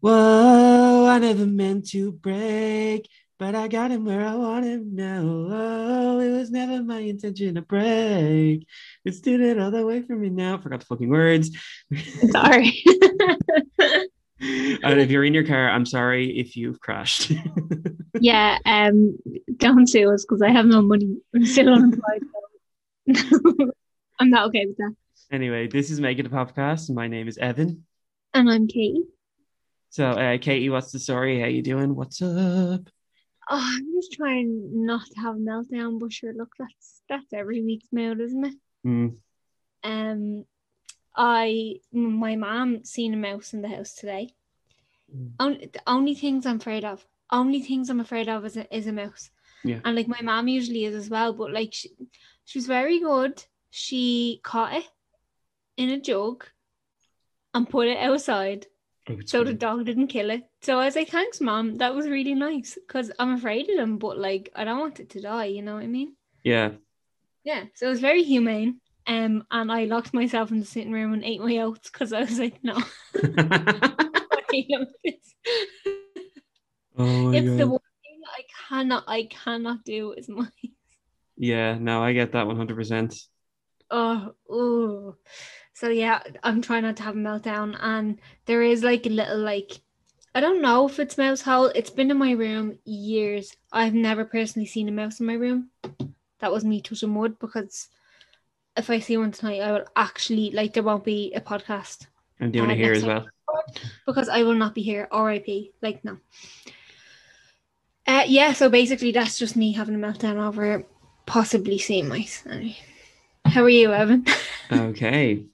Whoa, I never meant to break, but I got him where I want him now. Oh, it was never my intention to break. It's doing it all the way from me now. Forgot the fucking words. Sorry. and if you're in your car, I'm sorry if you've crashed. yeah, um, don't sue us because I have no money. I'm still unemployed. So I'm not okay with that. anyway, this is Make It a Podcast. My name is Evan. And I'm Katie. So, uh, Katie, what's the story? How you doing? What's up? Oh, I'm just trying not to have a meltdown, but sure, look, that's that's every week's mood, isn't it? Mm. Um, I my mom seen a mouse in the house today. Mm. Only the only things I'm afraid of, only things I'm afraid of is a, is a mouse. Yeah. And like my mom usually is as well, but like she, she was very good. She caught it in a jug and put it outside so the dog didn't kill it. So I was like, thanks, mom. That was really nice because I'm afraid of them, but like I don't want it to die. You know what I mean? yeah. Yeah. So it was very humane. Um, and I locked myself in the sitting room and ate my oats because I was like, no, I can't have this. oh my it's the one thing I cannot, I cannot do is my Yeah, no, I get that 100%. oh, oh. So yeah, I'm trying not to have a meltdown, and there is like a little like. I don't know if it's mouse hole. It's been in my room years. I've never personally seen a mouse in my room. That was me touching wood because if I see one tonight, I will actually like there won't be a podcast I'm doing it here as well. because I will not be here. R.I.P. Like no. Uh, yeah. So basically, that's just me having a meltdown over possibly seeing mice. Anyway. How are you, Evan? Okay.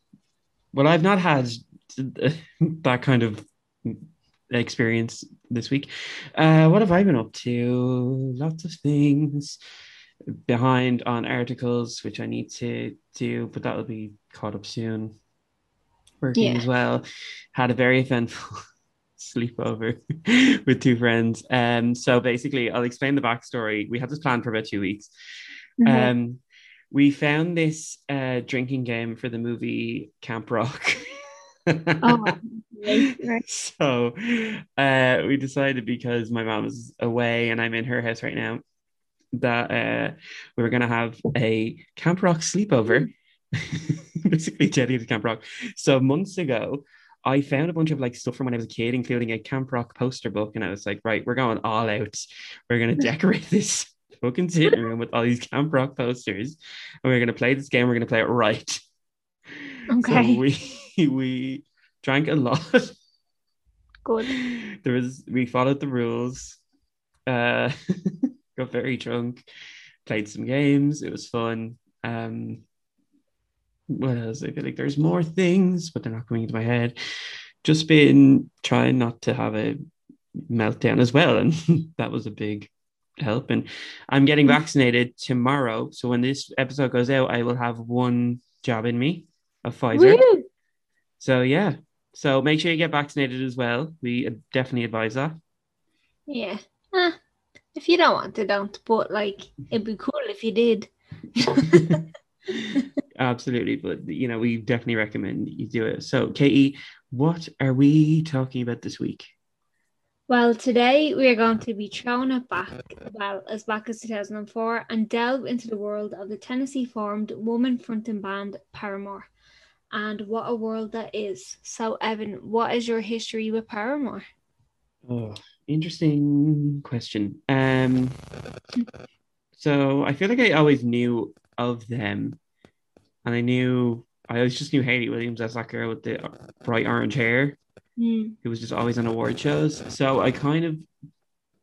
Well, I've not had that kind of experience this week. Uh, what have I been up to? Lots of things. Behind on articles, which I need to do, but that'll be caught up soon. Working Yeah. as well. Had a very eventful sleepover with two friends. Um, so basically, I'll explain the backstory. We had this plan for about two weeks. Mm-hmm. Um, we found this uh, drinking game for the movie Camp Rock. oh, right, right. So uh, we decided because my mom is away and I'm in her house right now that uh, we were going to have a Camp Rock sleepover. Basically, Jenny to Camp Rock. So months ago, I found a bunch of like stuff from when I was a kid, including a Camp Rock poster book, and I was like, right, we're going all out. We're gonna decorate this fucking sitting room with all these Camp Rock posters, and we're gonna play this game. We're gonna play it right. Okay. So we we drank a lot. Good. There was we followed the rules. Uh, got very drunk, played some games. It was fun. Um, what else? I feel like there's more things, but they're not coming into my head. Just been trying not to have a meltdown as well, and that was a big help. And I'm getting vaccinated tomorrow, so when this episode goes out, I will have one job in me of Pfizer. Woo! So yeah, so make sure you get vaccinated as well. We definitely advise that. Yeah. Eh, if you don't want to, don't. But like, it'd be cool if you did. Absolutely, but you know we definitely recommend you do it. So, Katie, what are we talking about this week? Well, today we are going to be throwing it back, well, as back as 2004, and delve into the world of the Tennessee formed woman fronting band Paramore. And what a world that is. So, Evan, what is your history with Paramore? Oh, interesting question. Um, so I feel like I always knew of them, and I knew I always just knew Hayley Williams as that girl with the bright orange hair. Who was just always on award shows. So I kind of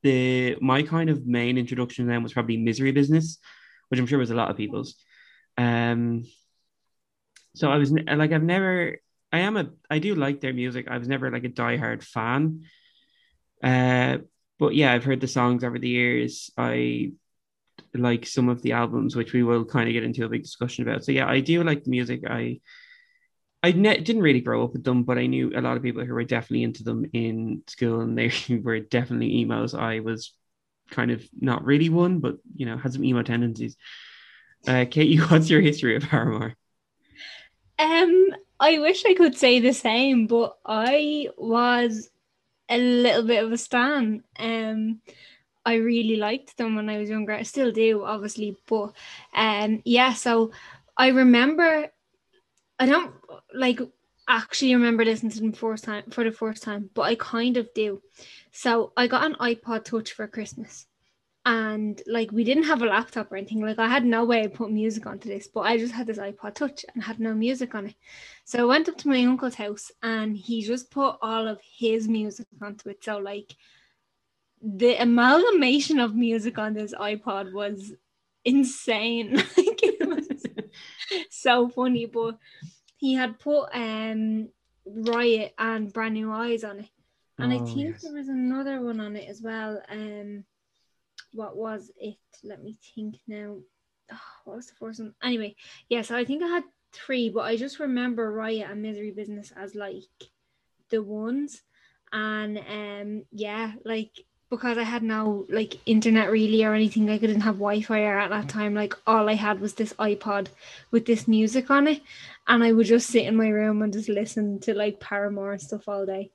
the my kind of main introduction to them was probably Misery Business, which I'm sure was a lot of people's. Um, so I was like I've never I am a I do like their music. I was never like a diehard fan. Uh, but yeah, I've heard the songs over the years. I like some of the albums, which we will kind of get into a big discussion about. So yeah, I do like the music. I I ne- didn't really grow up with them, but I knew a lot of people who were definitely into them in school, and they were definitely emos. I was kind of not really one, but you know, had some emo tendencies. Uh, Katie, what's your history of Paramore? Um, I wish I could say the same, but I was a little bit of a stan. Um, I really liked them when I was younger. I still do, obviously, but um, yeah. So I remember. I don't like actually remember listening to them first time for the first time, but I kind of do. So I got an iPod Touch for Christmas, and like we didn't have a laptop or anything. Like I had no way of putting music onto this, but I just had this iPod Touch and had no music on it. So I went up to my uncle's house, and he just put all of his music onto it. So like the amalgamation of music on this iPod was insane. like so funny, but he had put um Riot and Brand New Eyes on it. And oh, I think yes. there was another one on it as well. Um what was it? Let me think now. Oh, what was the first one? Anyway, yeah, so I think I had three, but I just remember Riot and Misery Business as like the ones. And um yeah, like because I had no like internet really or anything. Like I didn't have Wi-Fi at that time. Like all I had was this iPod with this music on it, and I would just sit in my room and just listen to like Paramore and stuff all day,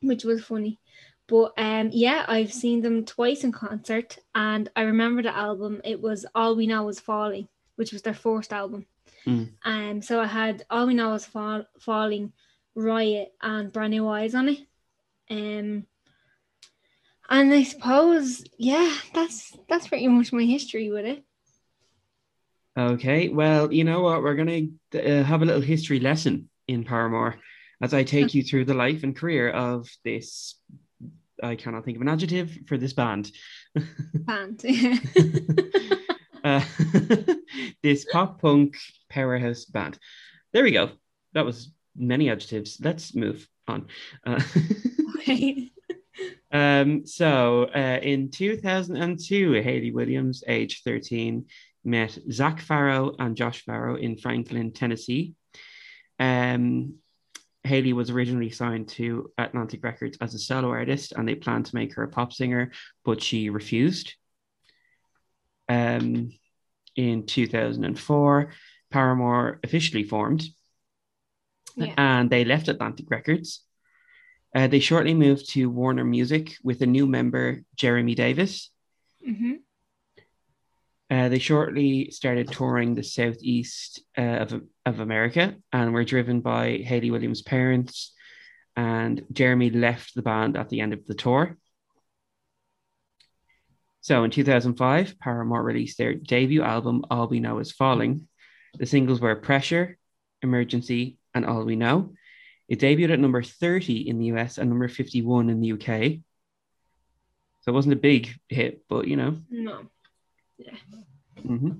which was funny. But um, yeah, I've seen them twice in concert, and I remember the album. It was All We Know Is Falling, which was their first album. Mm. Um, so I had All We Know Is Fall- Falling, Riot, and Brand New Eyes on it. Um and I suppose, yeah, that's that's pretty much my history with it. Okay, well, you know what? We're gonna uh, have a little history lesson in Paramore as I take you through the life and career of this. I cannot think of an adjective for this band. Band. uh, this pop punk powerhouse band. There we go. That was many adjectives. Let's move on. Uh, okay. Um, so uh, in 2002, Hayley Williams, age 13, met Zach Farro and Josh Farro in Franklin, Tennessee. Um, Hayley was originally signed to Atlantic Records as a solo artist, and they planned to make her a pop singer, but she refused. Um, in 2004, Paramore officially formed, yeah. and they left Atlantic Records. Uh, they shortly moved to Warner Music with a new member, Jeremy Davis. Mm-hmm. Uh, they shortly started touring the southeast uh, of, of America and were driven by Hayley Williams' parents. And Jeremy left the band at the end of the tour. So in 2005, Paramore released their debut album, All We Know Is Falling. The singles were Pressure, Emergency, and All We Know. It debuted at number 30 in the US and number 51 in the UK. So it wasn't a big hit, but you know. No. Yeah. Mm-hmm.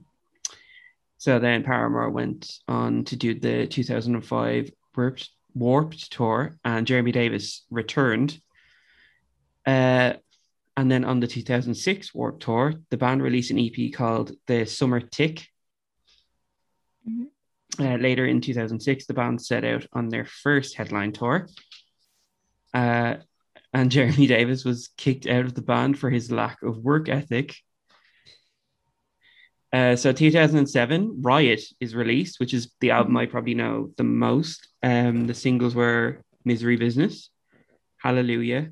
So then Paramore went on to do the 2005 Warped, Warped tour, and Jeremy Davis returned. Uh, and then on the 2006 Warped tour, the band released an EP called The Summer Tic. Mm-hmm. Uh, later in 2006, the band set out on their first headline tour. Uh, and Jeremy Davis was kicked out of the band for his lack of work ethic. Uh, so 2007, Riot is released, which is the album I probably know the most. Um, the singles were Misery Business, Hallelujah,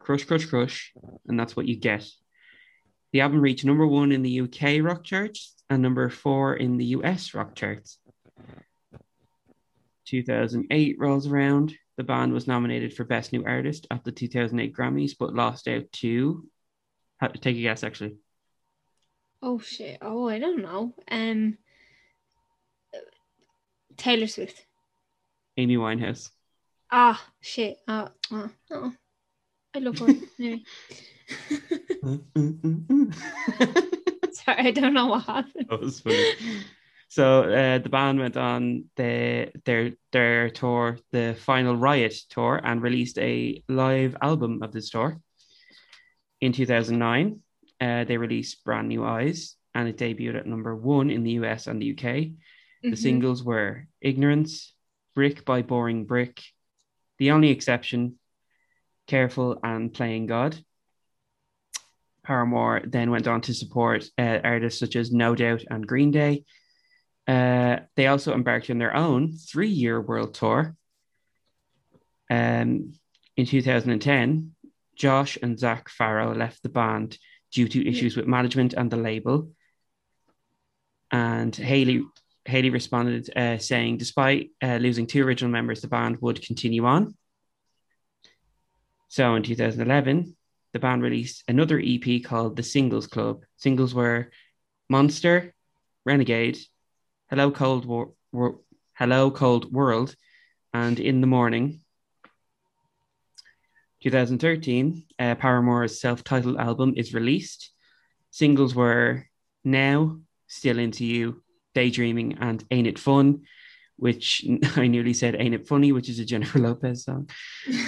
Crush, Crush, Crush, and that's what you get. The album reached number one in the UK rock charts and number four in the US rock charts. 2008 rolls around. The band was nominated for Best New Artist at the 2008 Grammys, but lost out to. Take a guess, actually. Oh shit! Oh, I don't know. Um, Taylor Swift. Amy Winehouse. Ah, shit. Oh, oh, oh. I love her. anyway. Mm, mm, mm, Sorry, I don't know what happened. That was funny. So uh, the band went on the, their their tour, the final Riot tour, and released a live album of this tour. In 2009, uh, they released Brand New Eyes, and it debuted at number one in the US and the UK. Mm-hmm. The singles were Ignorance, Brick by Boring Brick, The Only Exception, Careful, and Playing God. Paramore then went on to support uh, artists such as No Doubt and Green Day, uh, they also embarked on their own three year world tour. Um, in 2010, Josh and Zach Farro left the band due to issues with management and the label. And Hayley Hayley responded uh, saying, despite uh, losing two original members, the band would continue on. So in 2011, the band released another EP called The Singles Club. Singles were Monster, Renegade, Hello Cold War, Hello Cold World, and In the Morning. 2013, uh, Paramore's self-titled album is released. Singles were Now, Still Into You, Daydreaming, and Ain't It Fun, which I nearly said Ain't It Funny, which is a Jennifer Lopez song.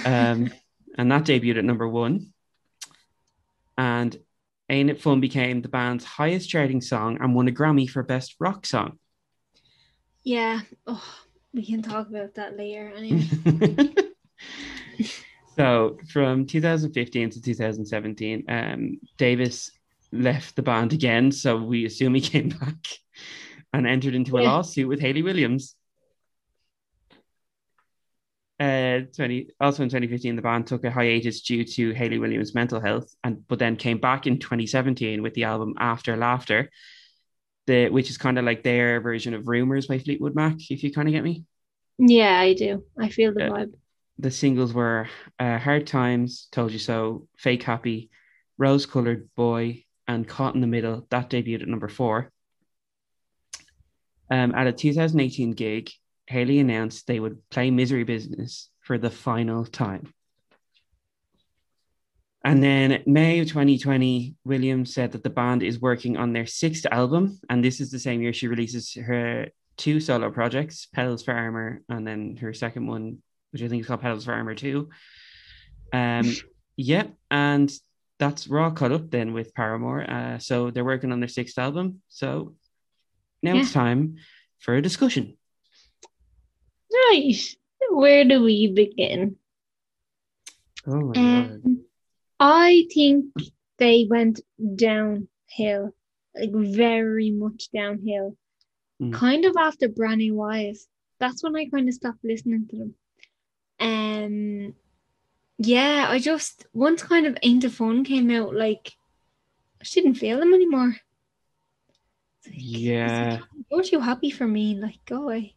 Um, and that debuted at number one. And Ain't It Fun became the band's highest charting song and won a Grammy for Best Rock Song. Yeah. Oh, we can talk about that later. Anyway. so from 2015 to 2017, um, Davis left the band again. So we assume he came back and entered into a Yeah. lawsuit with Hayley Williams. Uh, 20, also in 2015, the band took a hiatus due to Hayley Williams' mental health, and but then came back in 2017 with the album After Laughter, the which is kind of like their version of Rumors by Fleetwood Mac, if you kind of get me. yeah, I do. I feel the Yeah. vibe. The singles were uh, Hard Times, Told You So, Fake Happy, Rose Colored Boy, and Caught in the Middle. That debuted at number four. Um, at a 2018 gig, Hayley announced they would play Misery Business for the final time. And then May of 2020, Williams said that the band is working on their sixth album, and this is the same year she releases her two solo projects, Petals for Armor, and then her second one, which I think is called Petals for Armor 2. Um, yep, and that's raw cut up then with Paramore. Uh, so they're working on their sixth album. So now it's time for a discussion. Right. Where do we begin? Oh my god. I think they went downhill, like very much downhill. Mm. Kind of after Brand New Eyes. That's when I kind of stopped listening to them. Um, yeah, I just once kind of Ain't It Fun came out, like I didn't feel them anymore. It's like, Yeah. like, you're too happy for me. Like, go away.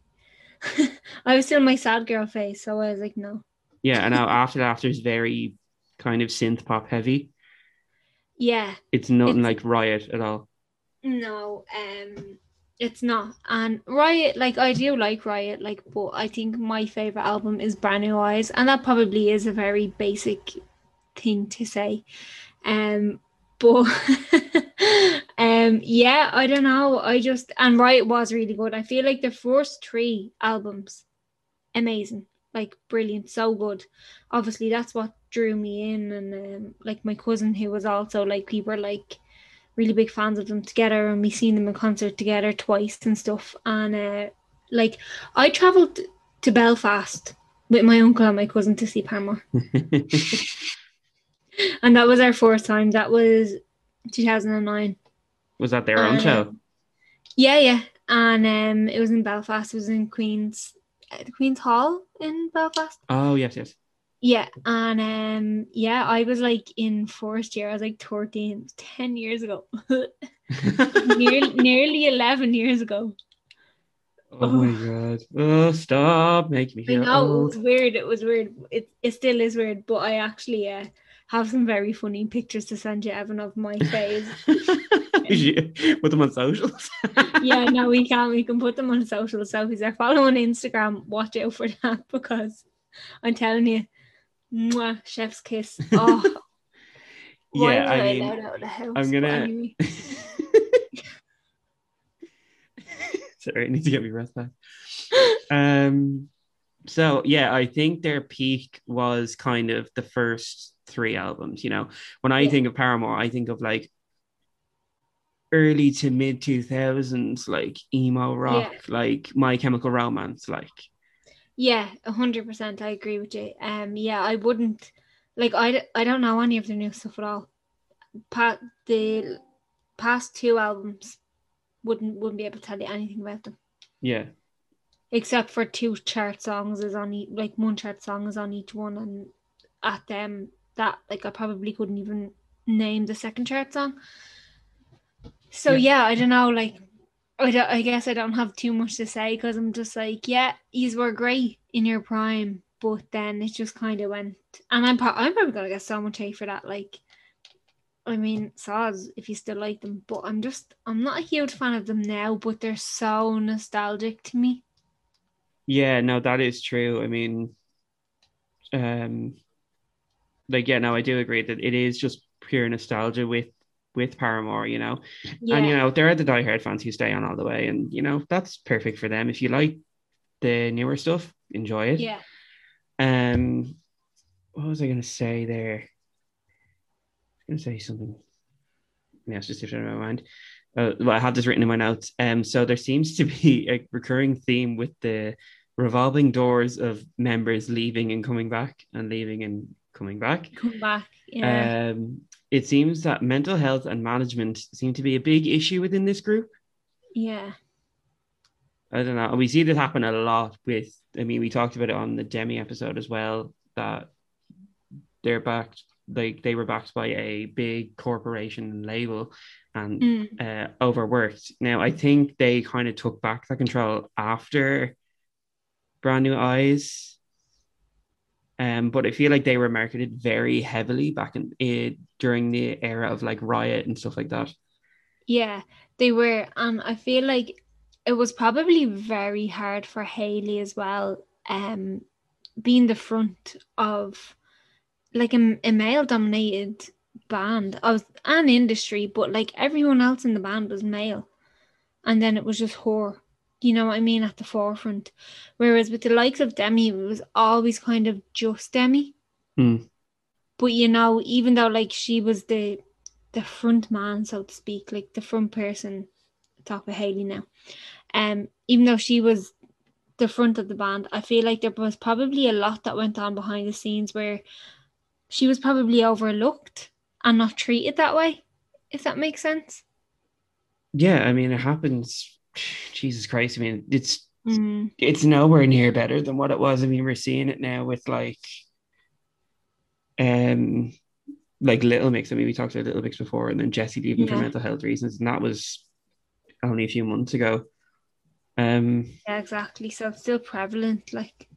I was still in my sad girl face, so I was like, no. Yeah, and After Laughter is very kind of synth pop heavy. Yeah, It's nothing It's- like Riot at all. no, um, it's not. And Riot, like I do like Riot, like, but I think my favorite album is Brand New Eyes, and that probably is a very basic thing to say. Um, but um, yeah, I don't know. I just and Riot was really good. I feel like the first three albums, amazing, like brilliant, so good. Obviously, that's what drew me in, and um, like my cousin who was also like we were like really big fans of them together, and we seen them in concert together twice and stuff. And uh, like I travelled to Belfast with my uncle and my cousin to see Paramore, and that was our first time. That was 2009. Was that their own Uh, show? Yeah, yeah. And um, it was in Belfast. It was in Queen's uh, Queen's Hall in Belfast. Oh yes, yes. Yeah, and um, yeah, I was like in first year. I was like 13, 10 years ago, nearly, nearly 11 years ago. oh my god. Oh stop making me I feel know it was weird. It was weird. It it still is weird, but I actually uh, have some very funny pictures to send you, Evan, of my face. Put them on socials. yeah, no, we can. We can put them on social selfies. There. Follow on Instagram. Watch out for that because I'm telling you, mwah, chef's kiss. Oh, Yeah, I I mean, allowed out of the house? I'm gonna- Sorry, I need to get my breath back. Um, so yeah, I think their peak was kind of the first three albums. You know, when I Yeah. think of Paramore, I think of like early to mid two thousands, like emo rock, like My Chemical Romance, like Yeah, a hundred percent. I agree with you. Um, yeah, I wouldn't like. I I don't know any of the new stuff at all. Pa- the past two albums wouldn't wouldn't be able to tell you anything about them yeah, except for two chart songs is on each, like one chart song is on each one, and at them that like I probably couldn't even name the second chart song. So Yeah. yeah, I don't know. Like, I, don't, I guess I don't have too much to say because I'm just like, yeah, these were great in your prime, but then it just kind of went. And I'm I'm probably gonna get so much hate for that. Like, I mean, Saws if you still like them, but I'm just I'm not a huge fan of them now. But they're so nostalgic to me. Yeah, no, that is true. I mean, um, like yeah, no, I do agree that it is just pure nostalgia with with Paramore, you know. Yeah, And you know, there are the diehard fans who stay on all the way, and you know, that's perfect for them. If you like the newer stuff, enjoy it. yeah, Um, what was I gonna say there? I was gonna say something. Yeah, it's just out of my mind. Uh, well, I had this written in my notes. Um, so there seems to be a recurring theme with the revolving doors of members leaving and coming back, and leaving and coming back. come back. Yeah, Um, it seems that mental health and management seem to be a big issue within this group. yeah, I don't know. We see this happen a lot with, I mean, we talked about it on the Demi episode as well, that they're backed, like they were backed by a big corporation label and Mm, uh, overworked. Now, I think they kind of took back the control after Brand New Eyes. Um, but I feel like they were marketed very heavily back in it during the era of like Riot and stuff like that. yeah. They were, and I feel like it was probably very hard for Hayley as well. Um, being the front of like a, a male dominated band of an industry, but like everyone else in the band was male. And then it was just her, you know what I mean, at the forefront. Whereas with the likes of Demi, it was always kind of just Demi. Hmm. But you know, even though like she was the the front man, so to speak, like the front person, talk with Hayley now. Um, even though she was the front of the band, I feel like there was probably a lot that went on behind the scenes where she was probably overlooked and not treated that way, if that makes sense. Yeah, I mean, it happens. Jesus Christ. I mean, it's Mm, it's nowhere near better than what it was. I mean, we're seeing it now with like um like Little Mix. I mean, we talked about Little Mix before, and then Jesy leaving for mental health reasons, and that was only a few months ago. Um, yeah, exactly. So it's still prevalent. Like,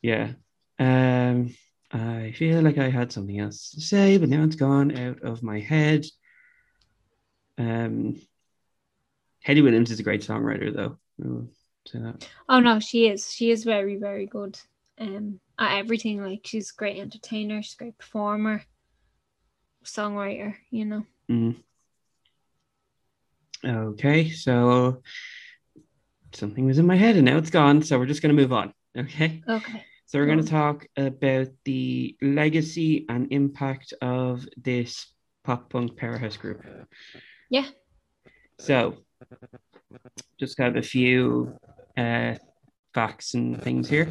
yeah. Um, I feel like I had something else to say, but now it's gone out of my head. Um, Hayley Williams is a great songwriter, though. I will say that. oh no, she is. She is very, very good. Um, at everything. Like, she's a great entertainer. She's a great performer, songwriter. You know. Mm. Okay, so something was in my head and now it's gone. So we're just going to move on. Okay. Okay. So we're going to talk about the legacy and impact of this pop punk powerhouse group. Yeah. So just got a few uh, facts and things here.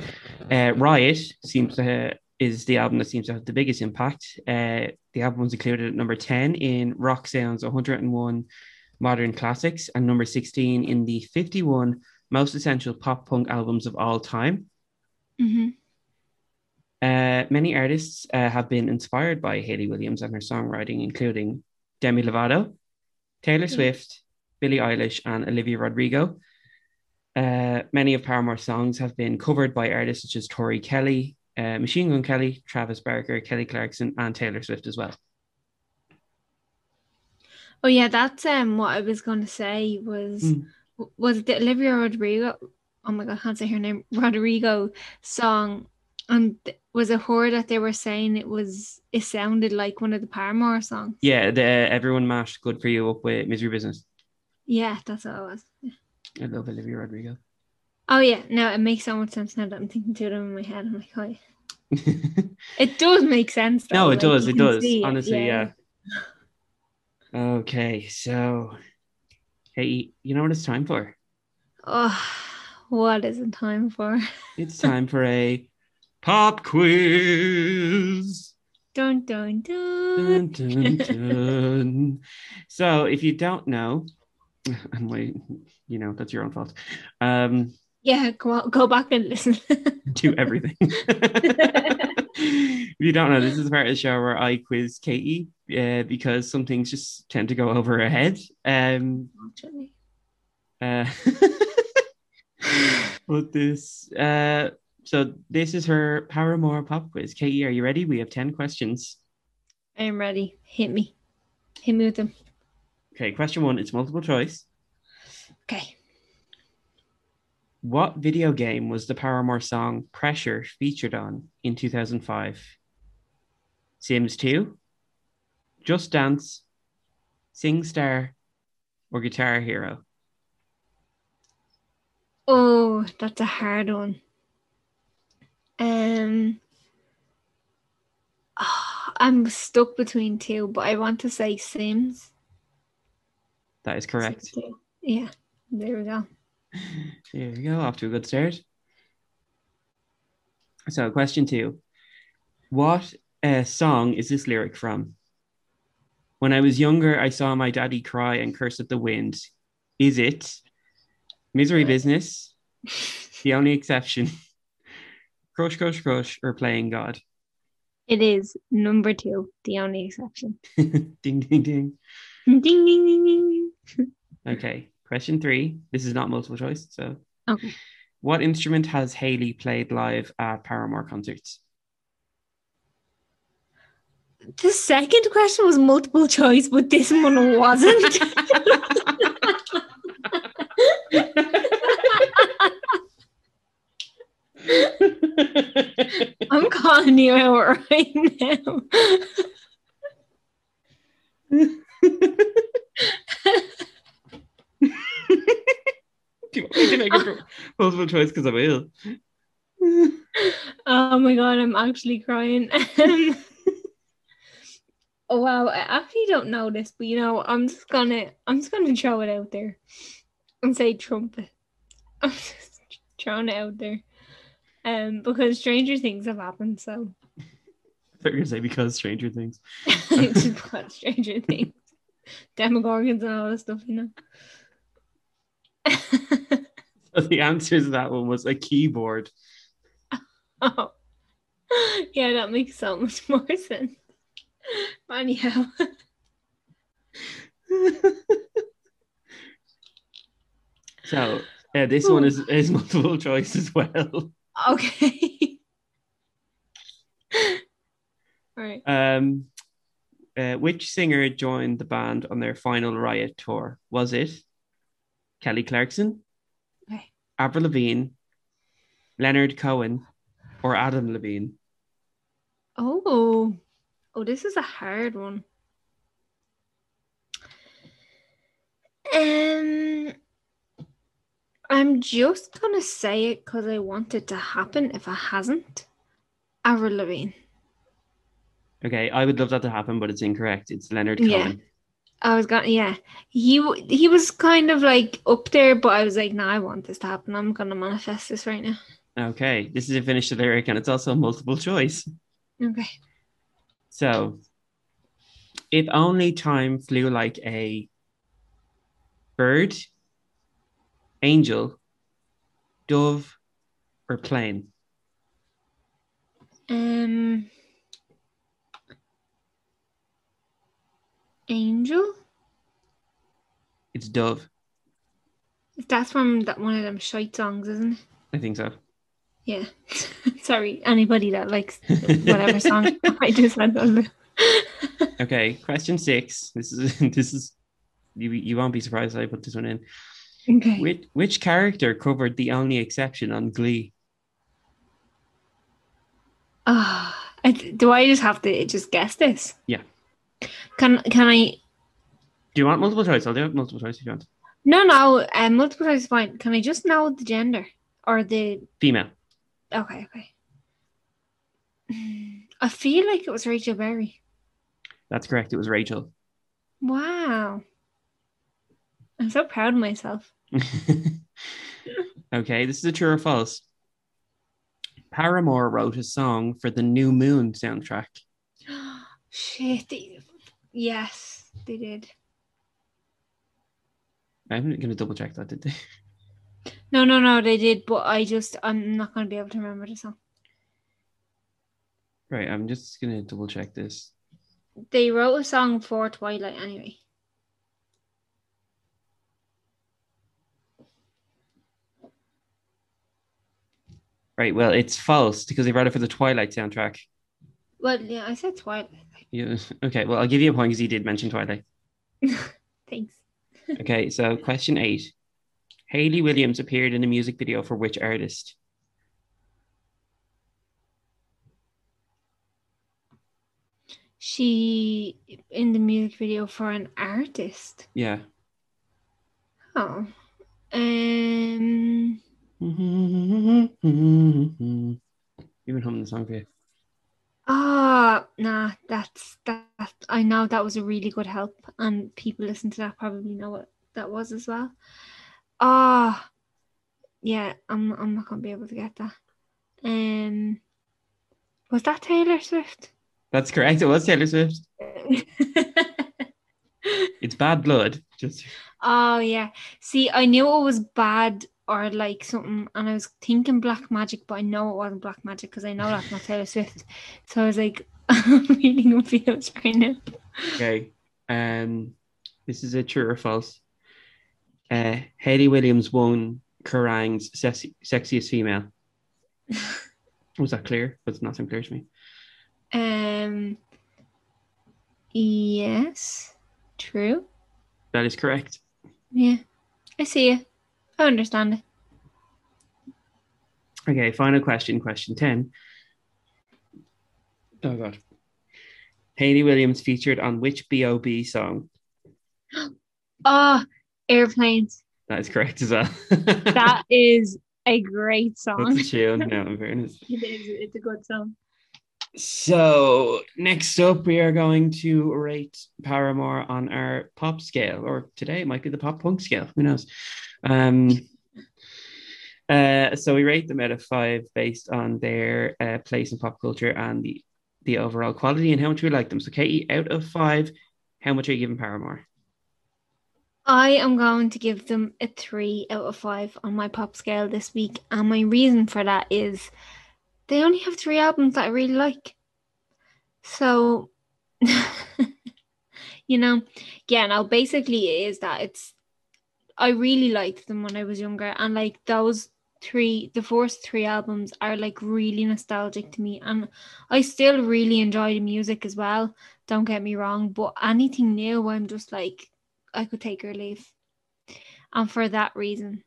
Uh, Riot seems to is the album that seems to have the biggest impact. Uh, the album was included at number 10 in Rock Sound's 101 Modern Classics and number 16 in the 51 most essential pop punk albums of all time. Mm-hmm. Uh, many artists uh, have been inspired by Hayley Williams and her songwriting, including Demi Lovato, Taylor. Swift, Billie Eilish, and Olivia Rodrigo. Uh, many of Paramore's songs have been covered by artists such as Tori Kelly, uh, Machine Gun Kelly, Travis Barker, Kelly Clarkson, and Taylor Swift as well. Oh yeah, that's um what I was gonna say was Mm. was it the Olivia Rodrigo? Oh my god, I can't say her name. Rodrigo song, and was it her that they were saying it was? It sounded like one of the Paramore songs. Yeah, the Everyone mashed Good For You up with Misery Business. Yeah, that's what it was. I love Olivia Rodrigo. Oh yeah, no, it makes so much sense now that I'm thinking to them in my head. I'm like, oh, yeah. it does make sense. no, it like, does. It does. it, Honestly, yeah. Okay, so hey, you know what it's time for? Oh, what is it time for? It's time for a pop quiz. Dun dun dun. Dun, dun, dun. so, if you don't know, and wait, you know that's your own fault. Um, Yeah, go out, go back and listen. to everything. if you don't know, this is the part of the show where I quiz Katie uh, because some things just tend to go over her head. Um, uh, but this, uh, so this is her Paramore pop quiz. Katie, are you ready? We have 10 questions. I am ready. Hit me. Hit me with them. Okay, question one, it's multiple choice. Okay. What video game was the Paramore song Pressure featured on in 2005? Sims 2, Just Dance, SingStar, or Guitar Hero? Oh, that's a hard one. Um, ah, I'm stuck between two, but I want to say Sims. That is correct. Yeah, there we go. There we go, off to a good start. So, question two What uh, song is this lyric from? When I was younger, I saw my daddy cry and curse at the wind. Is it Misery Business, The Only Exception, Crush, Crush, Crush, or Playing God? It is number two, the only exception. ding, ding, ding. Ding ding ding ding. Okay, question three. This is not multiple choice. So, Okay. what instrument has Hayley played live at Paramore concerts? The second question was multiple choice, but this one wasn't. I'm calling you out right now. Do you want me to make it multiple choice because I will? Oh my god, I'm actually crying. Oh wow, I actually don't know this, but you know, I'm just gonna I'm just gonna throw it out there and say trumpet. I'm just throwing it out there. Um, because stranger things have happened, so I thought you were gonna say because Stranger Things. just because stranger things. Demogorgons and all that stuff, you know. So the answer to that one was a keyboard. oh. Yeah, that makes so much more sense. Anyhow. so yeah, this one is, is multiple choice as well. Okay. All right. Um, uh, which singer joined the band on their final Riot tour? Was it Kelly Clarkson, Okay. Avril Lavigne, Leonard Cohen, or Adam Levine? Oh. Oh, this is a hard one. Um I'm just gonna say it because I want it to happen if it hasn't. Avril Lavigne. Okay, I would love that to happen, but it's incorrect. It's Leonard Cohen. Yeah. I was gonna yeah. He w- he was kind of like up there, but I was like, no, I want this to happen. I'm gonna manifest this right now. Okay, this is a finished lyric and it's also a multiple choice. Okay. So, if only time flew like a bird, angel, dove, or plane. Um Angel? It's dove. That's from that one of them shite songs, isn't it? I think so. Yeah. Sorry, anybody that likes whatever song I just had on Okay, question six. This is this is you you won't be surprised I put this one in. Okay. Which which character covered the only exception on Glee? Ah, do I just have to just guess this? Yeah. Can can I? Do you want multiple choice? I'll do it multiple choice if you want. No, no. Um, multiple choice is fine. Can I just know the gender or the? Female. Okay, okay. I feel like it was Rachel Berry. That's correct. It was Rachel. Wow. I'm so proud of myself. okay, this is a true or false. Paramore wrote a song for the New Moon soundtrack. Shit. Yes, they did. I'm going to double check that, did they? No, no, no, they did, but I just I'm not gonna be able to remember the song. Right, I'm just gonna double check this. They wrote a song for Twilight anyway. Right, well, it's false because they wrote it for the Twilight soundtrack. Well, yeah, I said Twilight. You, okay, well, I'll give you a point because you did mention Twilight. Thanks. Okay, so question eight. Hayley Williams appeared in a music video for which artist? She in the music video for an artist. Yeah. Oh. Um You've been humming the song for you. Ah, nah, that's that. I know that was a really good help, and people listen to that probably know what that was as well. Ah, yeah, I'm I'm not gonna be able to get that. Um, was that Taylor Swift? That's correct. It was Taylor Swift. It's bad blood. Just oh yeah. See, I knew it was bad or like something, and I was thinking Black Magic, but I know it wasn't Black Magic because I know that's not Taylor Swift. So I was like, I'm really confused right now. okay. Um, this is a true or false. Uh, Hayley Williams won Kerrang's sexy, sexiest female. Was that clear? But it's not so clear to me. Um. Yes. True. That is correct. Yeah. I see you. I understand. Okay, final question, question 10. Oh, God. Hayley Williams featured on which B.O.B. song? Oh, airplanes. That is correct as well. That is a great song. That's a tune, no, in fairness. It is. It's a good song. So, next up, we are going to rate Paramore on our pop scale, or today it might be the pop punk scale. Who knows? Um, uh, so, we rate them out of five based on their uh, place in pop culture and the, the overall quality and how much we like them. So, Katie, out of five, how much are you giving Paramore? I am going to give them a three out of five on my pop scale this week, and my reason for that is they only have three albums that I really like. So, you know, yeah. Now, basically, it is that it's. I really liked them when I was younger, and like those three, the first three albums are like really nostalgic to me, and I still really enjoy the music as well. Don't get me wrong, but anything new, I'm just like, I could take or leave. And for that reason,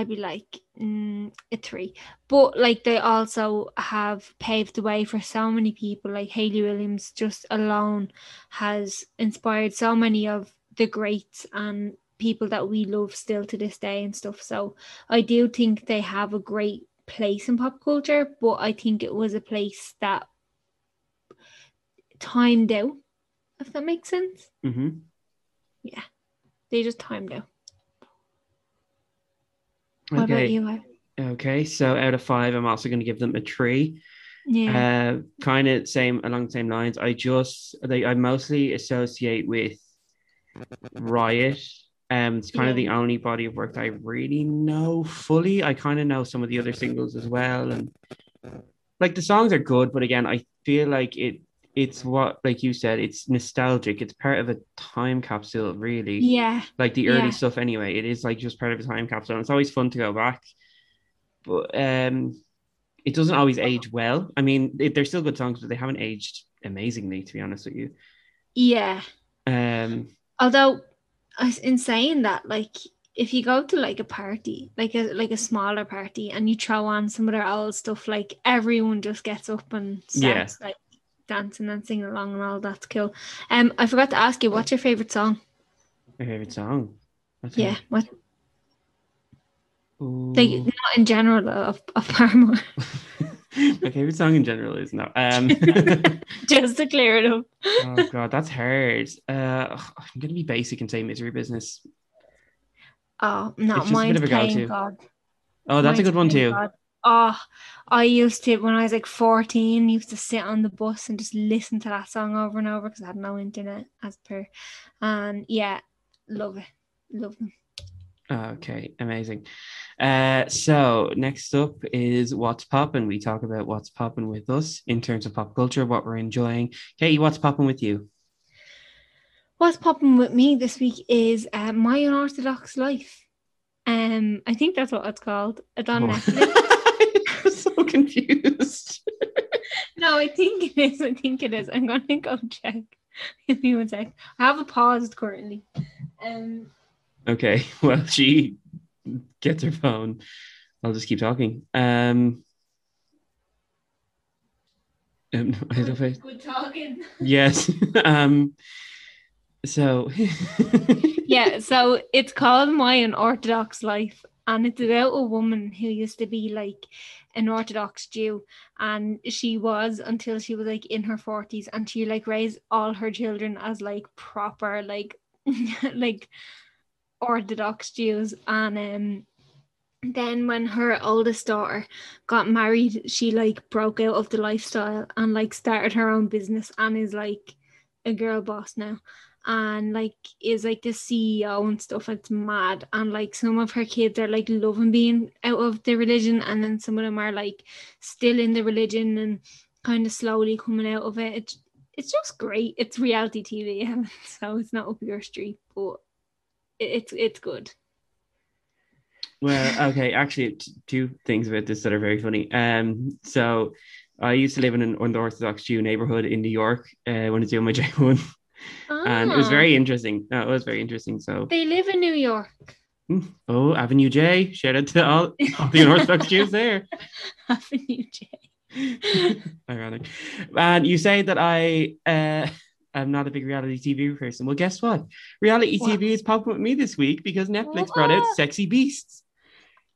I'd be like mm, a three. But like they also have paved the way for so many people. Like Hayley Williams just alone has inspired so many of the greats and people that we love still to this day and stuff. So I do think they have a great place in pop culture, but I think it was a place that timed out, if that makes sense. Mm-hmm. Yeah. They just timed out. What Okay. about you? Okay, so out of five, I'm also going to give them a three. Yeah. Uh, kind of same along the same lines. I just they I mostly associate with Riot. Um, it's kind of the only body of work that I really know fully. I kind of know some of the other singles as well, and like the songs are good, but again, I feel like it it's what like you said, it's nostalgic. It's part of a time capsule, really yeah. like the early Yeah. stuff anyway it is like just part of a time capsule and it's always fun to go back but um it doesn't always age well i mean it, they're still good songs but they haven't aged amazingly to be honest with you Yeah. um Although, I- in saying that, like, if you go to like a party, like a like a smaller party, and you throw on some of their old stuff, like everyone just gets up and Yeah. starts like dancing and singing along and all. That's cool. Um, I forgot to ask you, what's your favorite song? my favorite song That's Yeah, it. what Ooh. like not in general of of Paramore, my favorite song in general is no um just to clear it up. oh god that's hard uh i'm gonna be basic and say misery business Oh, not just a bit mine's playing. God. oh that's a good one too God. Oh, I used to when I was like 14, used to sit on the bus and just listen to that song over and over because I had no internet as per. And yeah, love it. Love them. Okay, amazing. Uh, so next up is what's popping. We talk about what's popping with us in terms of pop culture, what we're enjoying. Katie, what's popping with you? What's popping with me this week is uh, My Unorthodox Life. Um, I think that's what it's called. It's on Oh. Netflix. Confused. no, I think it is. I think it is. I'm gonna go check. Give me one sec. I have a paused currently. Um, Okay, well, she gets her phone. I'll just keep talking. Um, um I don't know good talking. yes. um, so yeah, so it's called My Unorthodox Life, and it's about a woman who used to be like an Orthodox Jew, and she was until she was like in her forties, and she like raised all her children as like proper like like Orthodox Jews, and um. Then when her oldest daughter got married, she like broke out of the lifestyle and like started her own business and is like a girl boss now and like is like the CEO and stuff. It's mad. And like some of her kids are like loving being out of the religion, and then some of them are like still in the religion and kind of slowly coming out of it. It's, it's just great. It's reality TV, so it's not up your street, but it, it's it's good. Well, okay, actually, two things about this that are very funny. Um, so I used to live in an unorthodox Jew neighborhood in New York uh, when I was doing my J1. And it was very ah. interesting. No, it was very interesting. So they live in New York. Hmm. Oh, Avenue J. Shout out to all, all the Orthodox Jews there. Avenue J. Ironic. And you say that I uh, am not a big reality TV person. Well, guess what? Reality what? TV is popping with me this week because Netflix what? brought out Sexy Beasts.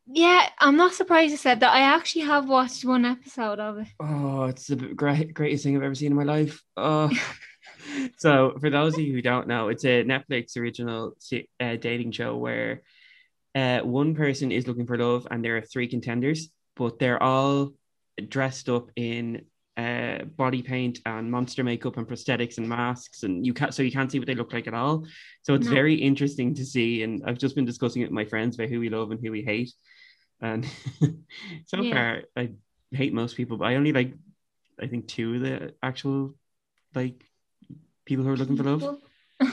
Yeah, I'm not surprised you said that. I actually have watched one episode of it. Oh, it's the great, greatest thing I've ever seen in my life. Oh. so, for those of you who don't know, it's a Netflix original uh, dating show where uh, one person is looking for love and there are three contenders, but they're all dressed up in uh, body paint and monster makeup and prosthetics and masks, and you can't so you can't see what they look like at all. So it's No. very interesting to see, and I've just been discussing it with my friends about who we love and who we hate, and so Yeah. far I hate most people, but I only like I think two of the actual like people who are looking for love.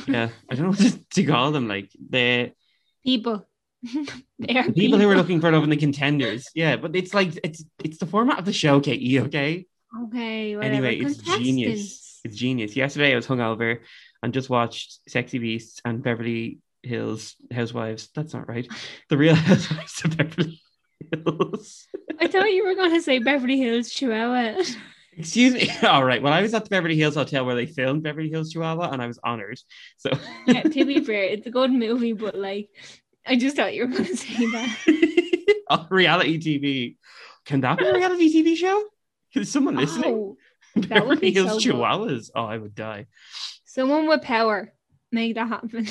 Yeah, I don't know what to, call them. Like the People. they are the people who are looking for love and the contenders. Yeah, but it's like it's it's the format of the show, Katie. Okay. Okay. Whatever. Anyway, it's genius. It's genius. Yesterday I was hungover and just watched Sexy Beasts and Beverly Hills Housewives. That's not right. The Real Housewives of Beverly Hills. I thought you were going to say Beverly Hills Chihuahua. Excuse me. All right. Well, I was at the Beverly Hills Hotel where they filmed Beverly Hills Chihuahua, and I was honored. So yeah, to be fair, it's a good movie, but like, I just thought you were going to say that. Oh, reality TV. Can that be a reality TV show? Is someone listening? Oh, that would Beverly be Hills so good. Chihuahuas. Oh, I would die. someone with power. Make that happen.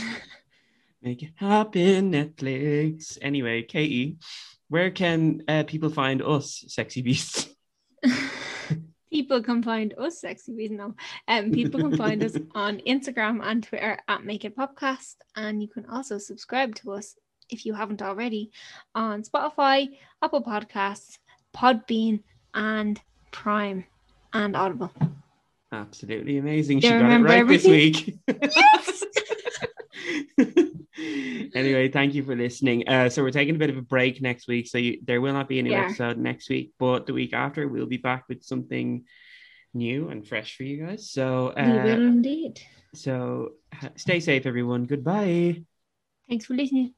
Make it happen, Netflix. Anyway, Katie, where can uh, people find us, sexy beasts? People can find us sexy bees now. Um, people can find us on Instagram and Twitter at Make It Podcast, and you can also subscribe to us if you haven't already on Spotify, Apple Podcasts, Podbean, and Prime and Audible. Absolutely amazing. Do She got it right this week. Yes. anyway, thank you for listening. Uh, so we're taking a bit of a break next week, so you, there will not be a new Yeah. episode next week, but the week after we'll be back with something new and fresh for you guys. So, we will uh, indeed. so stay safe, everyone. Goodbye. Thanks for listening.